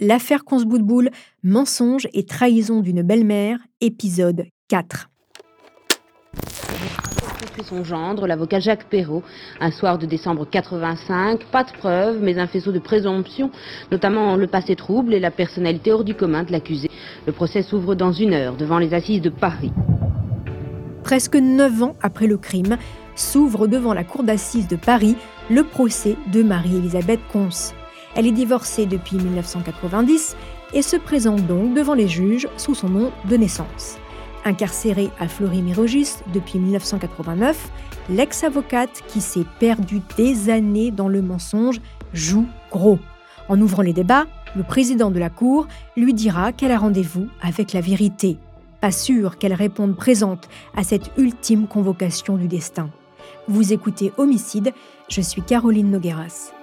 L'affaire Consboudboul, mensonge et trahison d'une belle-mère, épisode 4 son gendre, l'avocat Jacques Perrault, un soir de décembre 85. Pas de preuves, mais un faisceau de présomptions, notamment le passé trouble et la personnalité hors du commun de l'accusé. Le procès s'ouvre dans une heure devant les assises de Paris. Presque neuf ans après le crime, s'ouvre devant la cour d'assises de Paris le procès de Marie-Elisabeth Cons. Elle est divorcée depuis 1990 et se présente donc devant les juges sous son nom de naissance. Incarcérée à Fleury-Mérogis depuis 1989, l'ex-avocate qui s'est perdue des années dans le mensonge joue gros. En ouvrant les débats, le président de la Cour lui dira qu'elle a rendez-vous avec la vérité. Pas sûr qu'elle réponde présente à cette ultime convocation du destin. Vous écoutez Homicide, je suis Caroline Nogueras.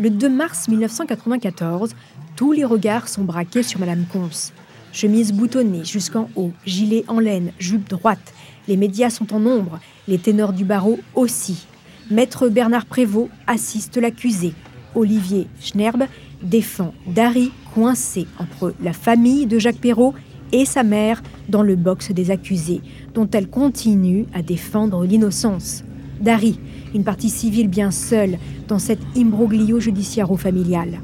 Le 2 mars 1994, tous les regards sont braqués sur Madame Cons. Chemise boutonnée jusqu'en haut, gilet en laine, jupe droite. Les médias sont en nombre, les ténors du barreau aussi. Maître Bernard Prévost assiste l'accusé. Olivier Schnerb défend Dari coincé entre la famille de Jacques Perrault et sa mère dans le box des accusés, dont elle continue à défendre l'innocence. Dari, une partie civile bien seule dans cet imbroglio judiciairo-familial.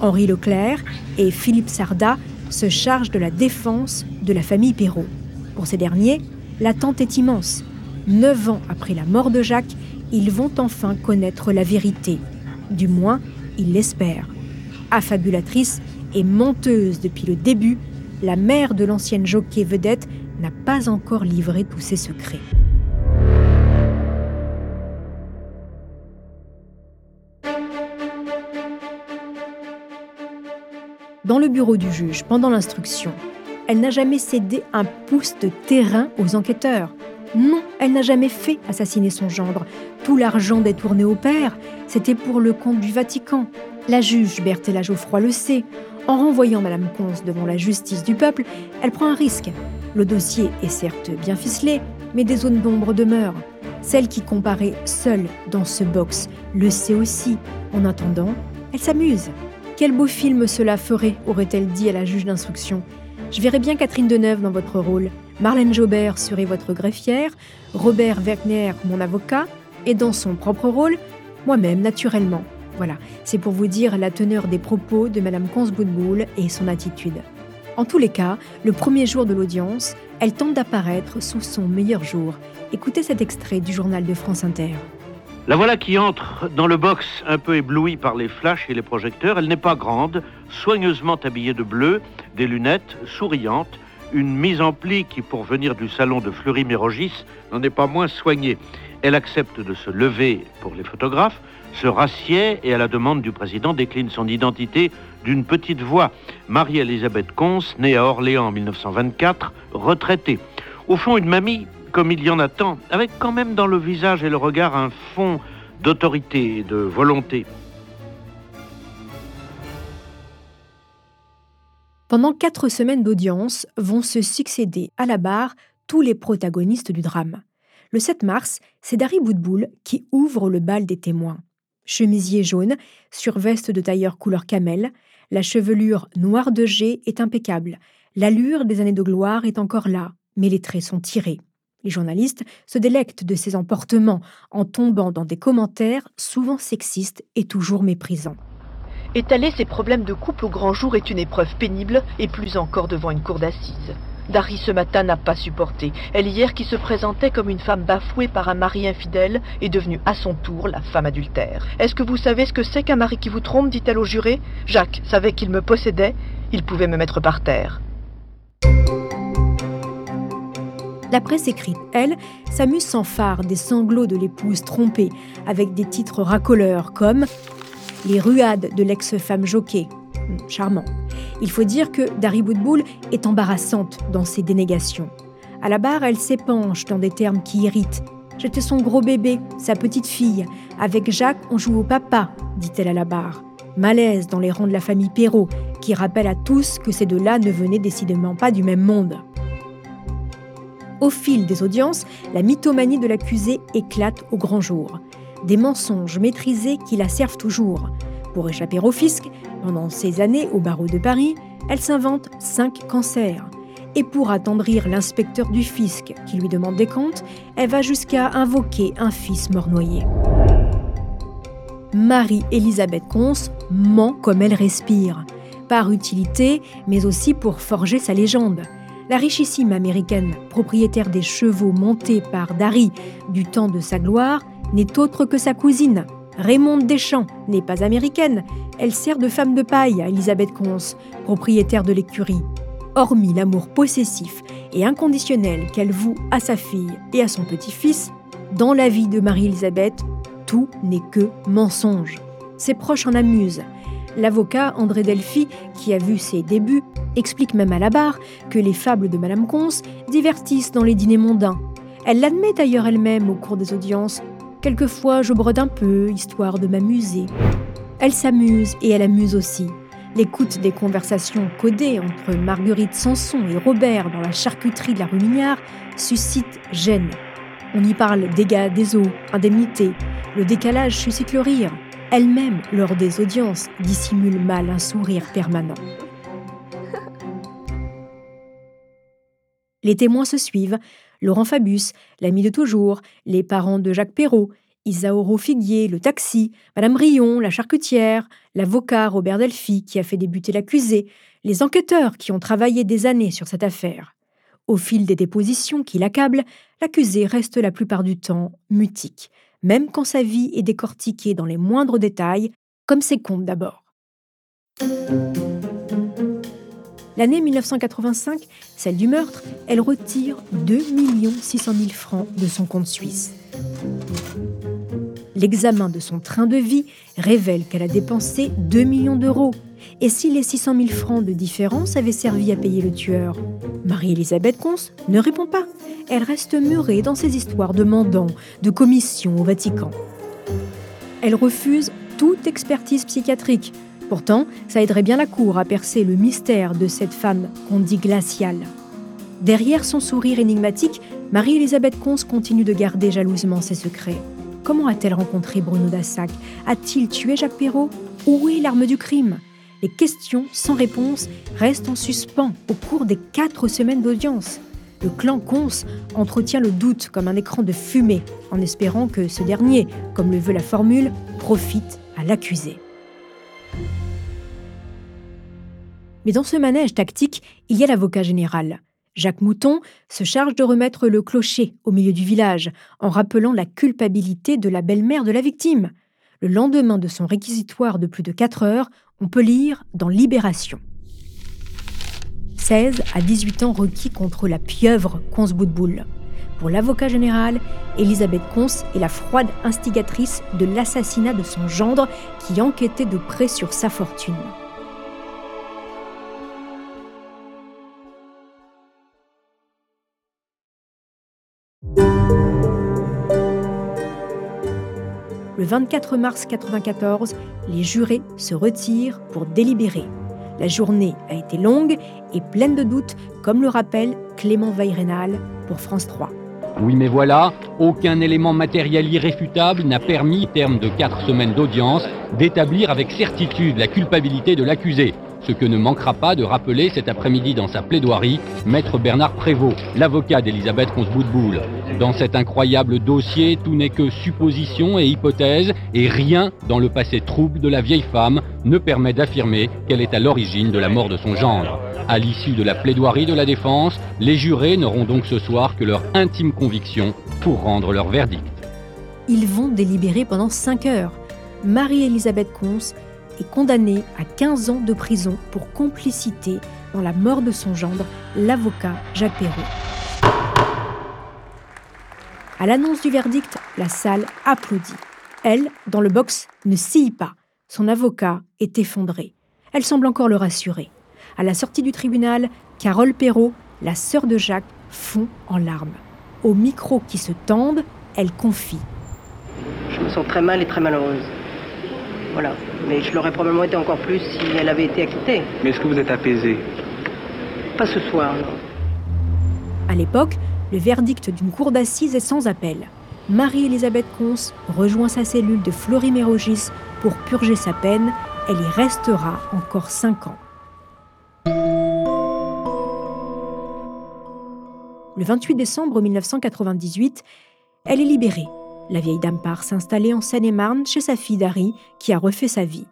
Henri Leclerc et Philippe Sarda se chargent de la défense de la famille Perrault. Pour ces derniers, l'attente est immense. Neuf ans après la mort de Jacques, ils vont enfin connaître la vérité. Du moins, ils l'espèrent. Affabulatrice et menteuse depuis le début, la mère de l'ancienne jockey vedette n'a pas encore livré tous ses secrets. Dans le bureau du juge pendant l'instruction. Elle n'a jamais cédé un pouce de terrain aux enquêteurs. Non, elle n'a jamais fait assassiner son gendre. Tout l'argent détourné au père, c'était pour le compte du Vatican. La juge Berthella Geoffroy le sait. En renvoyant Madame Conce devant la justice du peuple, elle prend un risque. Le dossier est certes bien ficelé, mais des zones d'ombre demeurent. Celle qui comparait seule dans ce box le sait aussi. En attendant, elle s'amuse. Quel beau film cela ferait, aurait-elle dit à la juge d'instruction. Je verrais bien Catherine Deneuve dans votre rôle. Marlène Jobert serait votre greffière, Robert Wagner mon avocat, et dans son propre rôle, moi-même naturellement. Voilà, c'est pour vous dire la teneur des propos de Madame Consboudboul et son attitude. En tous les cas, le premier jour de l'audience, elle tente d'apparaître sous son meilleur jour. Écoutez cet extrait du journal de France Inter. La voilà qui entre dans le box un peu éblouie par les flashs et les projecteurs. Elle n'est pas grande, soigneusement habillée de bleu, des lunettes, souriante, une mise en pli qui, pour venir du salon de Fleury-Mérogis, n'en est pas moins soignée. Elle accepte de se lever pour les photographes, se rassied et, à la demande du président, décline son identité d'une petite voix. Marie-Elisabeth Cons, née à Orléans en 1924, retraitée. Au fond, une mamie comme il y en a tant, avec quand même dans le visage et le regard un fond d'autorité et de volonté. Pendant quatre semaines d'audience vont se succéder à la barre tous les protagonistes du drame. Le 7 mars, c'est Dari Boudboul qui ouvre le bal des témoins. Chemisier jaune, surveste de tailleur couleur camel, la chevelure noire de jet est impeccable. L'allure des années de gloire est encore là, mais les traits sont tirés. Les journalistes se délectent de ses emportements en tombant dans des commentaires souvent sexistes et toujours méprisants. Étaler ses problèmes de couple au grand jour est une épreuve pénible et plus encore devant une cour d'assises. Dari ce matin n'a pas supporté. Elle hier qui se présentait comme une femme bafouée par un mari infidèle est devenue à son tour la femme adultère. Est-ce que vous savez ce que c'est qu'un mari qui vous trompe dit-elle au juré? Jacques savait qu'il me possédait, il pouvait me mettre par terre. La presse écrite, elle, s'amuse sans phare des sanglots de l'épouse trompée, avec des titres racoleurs comme Les ruades de l'ex-femme jockey. Hmm, charmant. Il faut dire que Dari Boudboul est embarrassante dans ses dénégations. À la barre, elle s'épanche dans des termes qui irritent. J'étais son gros bébé, sa petite fille. Avec Jacques, on joue au papa, dit-elle à la barre. Malaise dans les rangs de la famille Perrault, qui rappelle à tous que ces deux-là ne venaient décidément pas du même monde. Au fil des audiences, la mythomanie de l'accusé éclate au grand jour. Des mensonges maîtrisés qui la servent toujours. Pour échapper au fisc, pendant ces années au barreau de Paris, elle s'invente cinq cancers. Et pour attendrir l'inspecteur du fisc qui lui demande des comptes, elle va jusqu'à invoquer un fils mort-noyé. Marie-Elisabeth Cons ment comme elle respire, par utilité, mais aussi pour forger sa légende. La richissime américaine, propriétaire des chevaux montés par Dari du temps de sa gloire, n'est autre que sa cousine. Raymonde Deschamps n'est pas américaine, elle sert de femme de paille à Elisabeth Cons, propriétaire de l'écurie. Hormis l'amour possessif et inconditionnel qu'elle voue à sa fille et à son petit-fils, dans la vie de Marie-Elisabeth, tout n'est que mensonge. Ses proches en amusent. L'avocat André Delphi, qui a vu ses débuts, explique même à la barre que les fables de Madame Cons divertissent dans les dîners mondains. Elle l'admet d'ailleurs elle-même au cours des audiences. Quelquefois, je brode un peu, histoire de m'amuser. Elle s'amuse et elle amuse aussi. L'écoute des conversations codées entre Marguerite Sanson et Robert dans la charcuterie de la rue Mignard suscite gêne. On y parle dégâts des eaux, indemnités. Le décalage suscite le rire. Elle-même, lors des audiences, dissimule mal un sourire permanent. Les témoins se suivent. Laurent Fabius, l'ami de toujours, les parents de Jacques Perrault, Isaoro Figuier, le taxi, Madame Rion, la charcutière, l'avocat Robert Delphi qui a fait débuter l'accusé, les enquêteurs qui ont travaillé des années sur cette affaire. Au fil des dépositions qui l'accablent, l'accusé reste la plupart du temps mutique, même quand sa vie est décortiquée dans les moindres détails, comme ses comptes d'abord. L'année 1985, celle du meurtre, elle retire 2 600 000 francs de son compte suisse. L'examen de son train de vie révèle qu'elle a dépensé 2 millions d'euros. Et si les 600 000 francs de différence avaient servi à payer le tueur? Marie-Elisabeth Cons ne répond pas. Elle reste murée dans ses histoires de mandants, de commissions au Vatican. Elle refuse toute expertise psychiatrique. Pourtant, ça aiderait bien la Cour à percer le mystère de cette femme qu'on dit glaciale. Derrière son sourire énigmatique, Marie-Elisabeth Cons continue de garder jalousement ses secrets. Comment a-t-elle rencontré Bruno Dassac? A-t-il tué Jacques Perrault? Où est l'arme du crime? Les questions sans réponse restent en suspens au cours des quatre semaines d'audience. Le clan Cons entretient le doute comme un écran de fumée, en espérant que ce dernier, comme le veut la formule, profite à l'accusé. Mais dans ce manège tactique, il y a l'avocat général. Jacques Mouton se charge de remettre le clocher au milieu du village, en rappelant la culpabilité de la belle-mère de la victime. Le lendemain de son réquisitoire de plus de 4 heures, on peut lire dans Libération. 16 à 18 ans requis contre la pieuvre Conce Boutboul. Pour l'avocat général, Elisabeth Conce est la froide instigatrice de l'assassinat de son gendre qui enquêtait de près sur sa fortune. Le 24 mars 1994, les jurés se retirent pour délibérer. La journée a été longue et pleine de doutes, comme le rappelle Clément Veyrenal pour France 3. Oui, mais voilà, aucun élément matériel irréfutable n'a permis, terme de quatre semaines d'audience, d'établir avec certitude la culpabilité de l'accusé ce que ne manquera pas de rappeler cet après-midi dans sa plaidoirie maître Bernard Prévost, l'avocat d'Elisabeth Consboutboul. Dans cet incroyable dossier, tout n'est que supposition et hypothèse, et rien dans le passé trouble de la vieille femme ne permet d'affirmer qu'elle est à l'origine de la mort de son gendre. À l'issue de la plaidoirie de la défense, les jurés n'auront donc ce soir que leur intime conviction pour rendre leur verdict. Ils vont délibérer pendant 5 heures. Marie-Elisabeth Cons est condamné à 15 ans de prison pour complicité dans la mort de son gendre, l'avocat Jacques Perrault. À l'annonce du verdict, la salle applaudit. Elle, dans le box, ne scie pas. Son avocat est effondré. Elle semble encore le rassurer. À la sortie du tribunal, Carole Perrault, la sœur de Jacques, fond en larmes. Au micro qui se tendent, elle confie. Je me sens très mal et très malheureuse. Voilà. Mais je l'aurais probablement été encore plus si elle avait été acquittée. Mais est-ce que vous êtes apaisé Pas ce soir, non. À l'époque, Le verdict d'une cour d'assises est sans appel. Marie-Elisabeth Cons rejoint sa cellule de Florimérogis pour purger sa peine. Elle y restera encore cinq ans. Le 28 décembre 1998, elle est libérée. La vieille dame part s'installer en Seine-et-Marne chez sa fille Dari, qui a refait sa vie.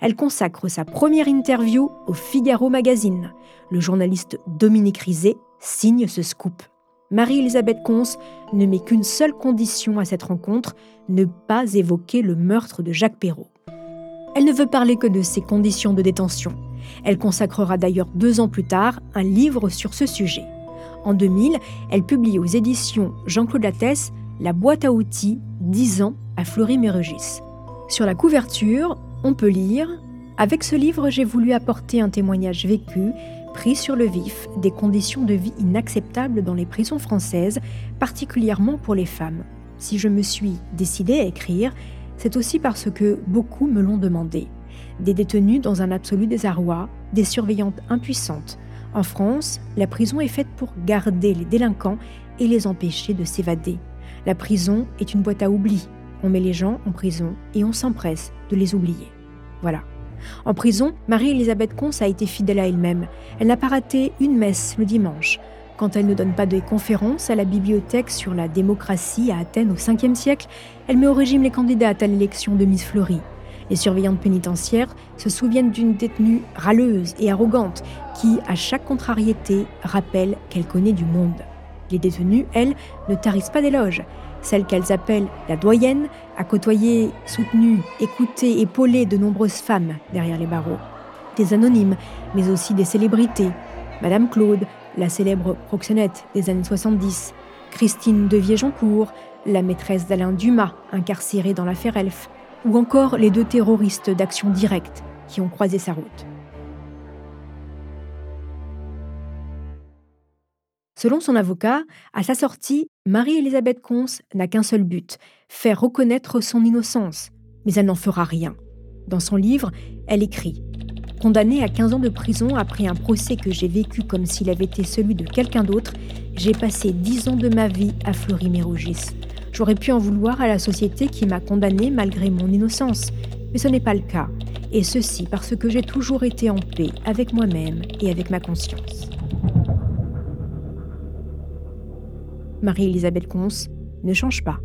Elle consacre sa première interview au Figaro Magazine. Le journaliste Dominique Rizet signe ce scoop. Marie-Elisabeth Cons ne met qu'une seule condition à cette rencontre, ne pas évoquer le meurtre de Jacques Perrault. Elle ne veut parler que de ses conditions de détention. Elle consacrera d'ailleurs deux ans plus tard un livre sur ce sujet. En 2000, elle publie aux éditions Jean-Claude Lattès La boîte à outils 10 ans à Fleury-Mérogis. Sur la couverture, on peut lire Avec ce livre, j'ai voulu apporter un témoignage vécu, pris sur le vif, des conditions de vie inacceptables dans les prisons françaises, particulièrement pour les femmes. Si je me suis décidée à écrire, c'est aussi parce que beaucoup me l'ont demandé. Des détenus dans un absolu désarroi, des surveillantes impuissantes, en France, la prison est faite pour garder les délinquants et les empêcher de s'évader. La prison est une boîte à oubli. On met les gens en prison et on s'empresse de les oublier. Voilà. En prison, Marie-Elisabeth Cons a été fidèle à elle-même. Elle n'a pas raté une messe le dimanche. Quand elle ne donne pas de conférences à la bibliothèque sur la démocratie à Athènes au 5e siècle, elle met au régime les candidats à l'élection de Miss Fleury. Les surveillantes pénitentiaires se souviennent d'une détenue râleuse et arrogante qui, à chaque contrariété, rappelle qu'elle connaît du monde. Les détenues, elles, ne tarissent pas d'éloges. Celle qu'elles appellent la doyenne a côtoyé, soutenu, écouté, épaulé de nombreuses femmes derrière les barreaux. Des anonymes, mais aussi des célébrités. Madame Claude, la célèbre proxénète des années 70. Christine de Viejoncourt, la maîtresse d'Alain Dumas, incarcérée dans l'affaire Elf ou encore les deux terroristes d'action directe qui ont croisé sa route. Selon son avocat, à sa sortie, Marie-Elisabeth Cons n'a qu'un seul but, faire reconnaître son innocence. Mais elle n'en fera rien. Dans son livre, elle écrit Condamnée à 15 ans de prison après un procès que j'ai vécu comme s'il avait été celui de quelqu'un d'autre, j'ai passé 10 ans de ma vie à Fleury-Mérogis. J'aurais pu en vouloir à la société qui m'a condamné malgré mon innocence, mais ce n'est pas le cas, et ceci parce que j'ai toujours été en paix avec moi-même et avec ma conscience. Marie-Elisabeth Cons ne change pas.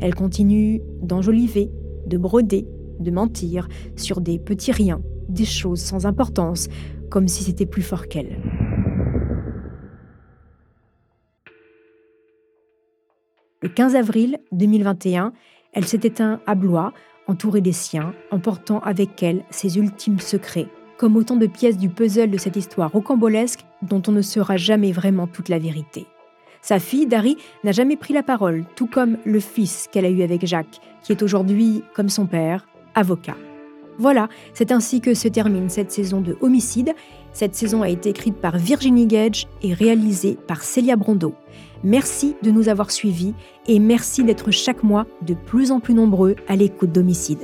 Elle continue d'enjoliver, de broder, de mentir sur des petits riens, des choses sans importance, comme si c'était plus fort qu'elle. Le 15 avril 2021, elle s'est éteinte à Blois, entourée des siens, emportant avec elle ses ultimes secrets, comme autant de pièces du puzzle de cette histoire rocambolesque dont on ne saura jamais vraiment toute la vérité. Sa fille, Dari, n'a jamais pris la parole, tout comme le fils qu'elle a eu avec Jacques, qui est aujourd'hui, comme son père, avocat. Voilà, c'est ainsi que se termine cette saison de Homicide. Cette saison a été écrite par Virginie Gage et réalisée par Célia Brondeau. Merci de nous avoir suivis et merci d'être chaque mois de plus en plus nombreux à l'écoute d'Homicide.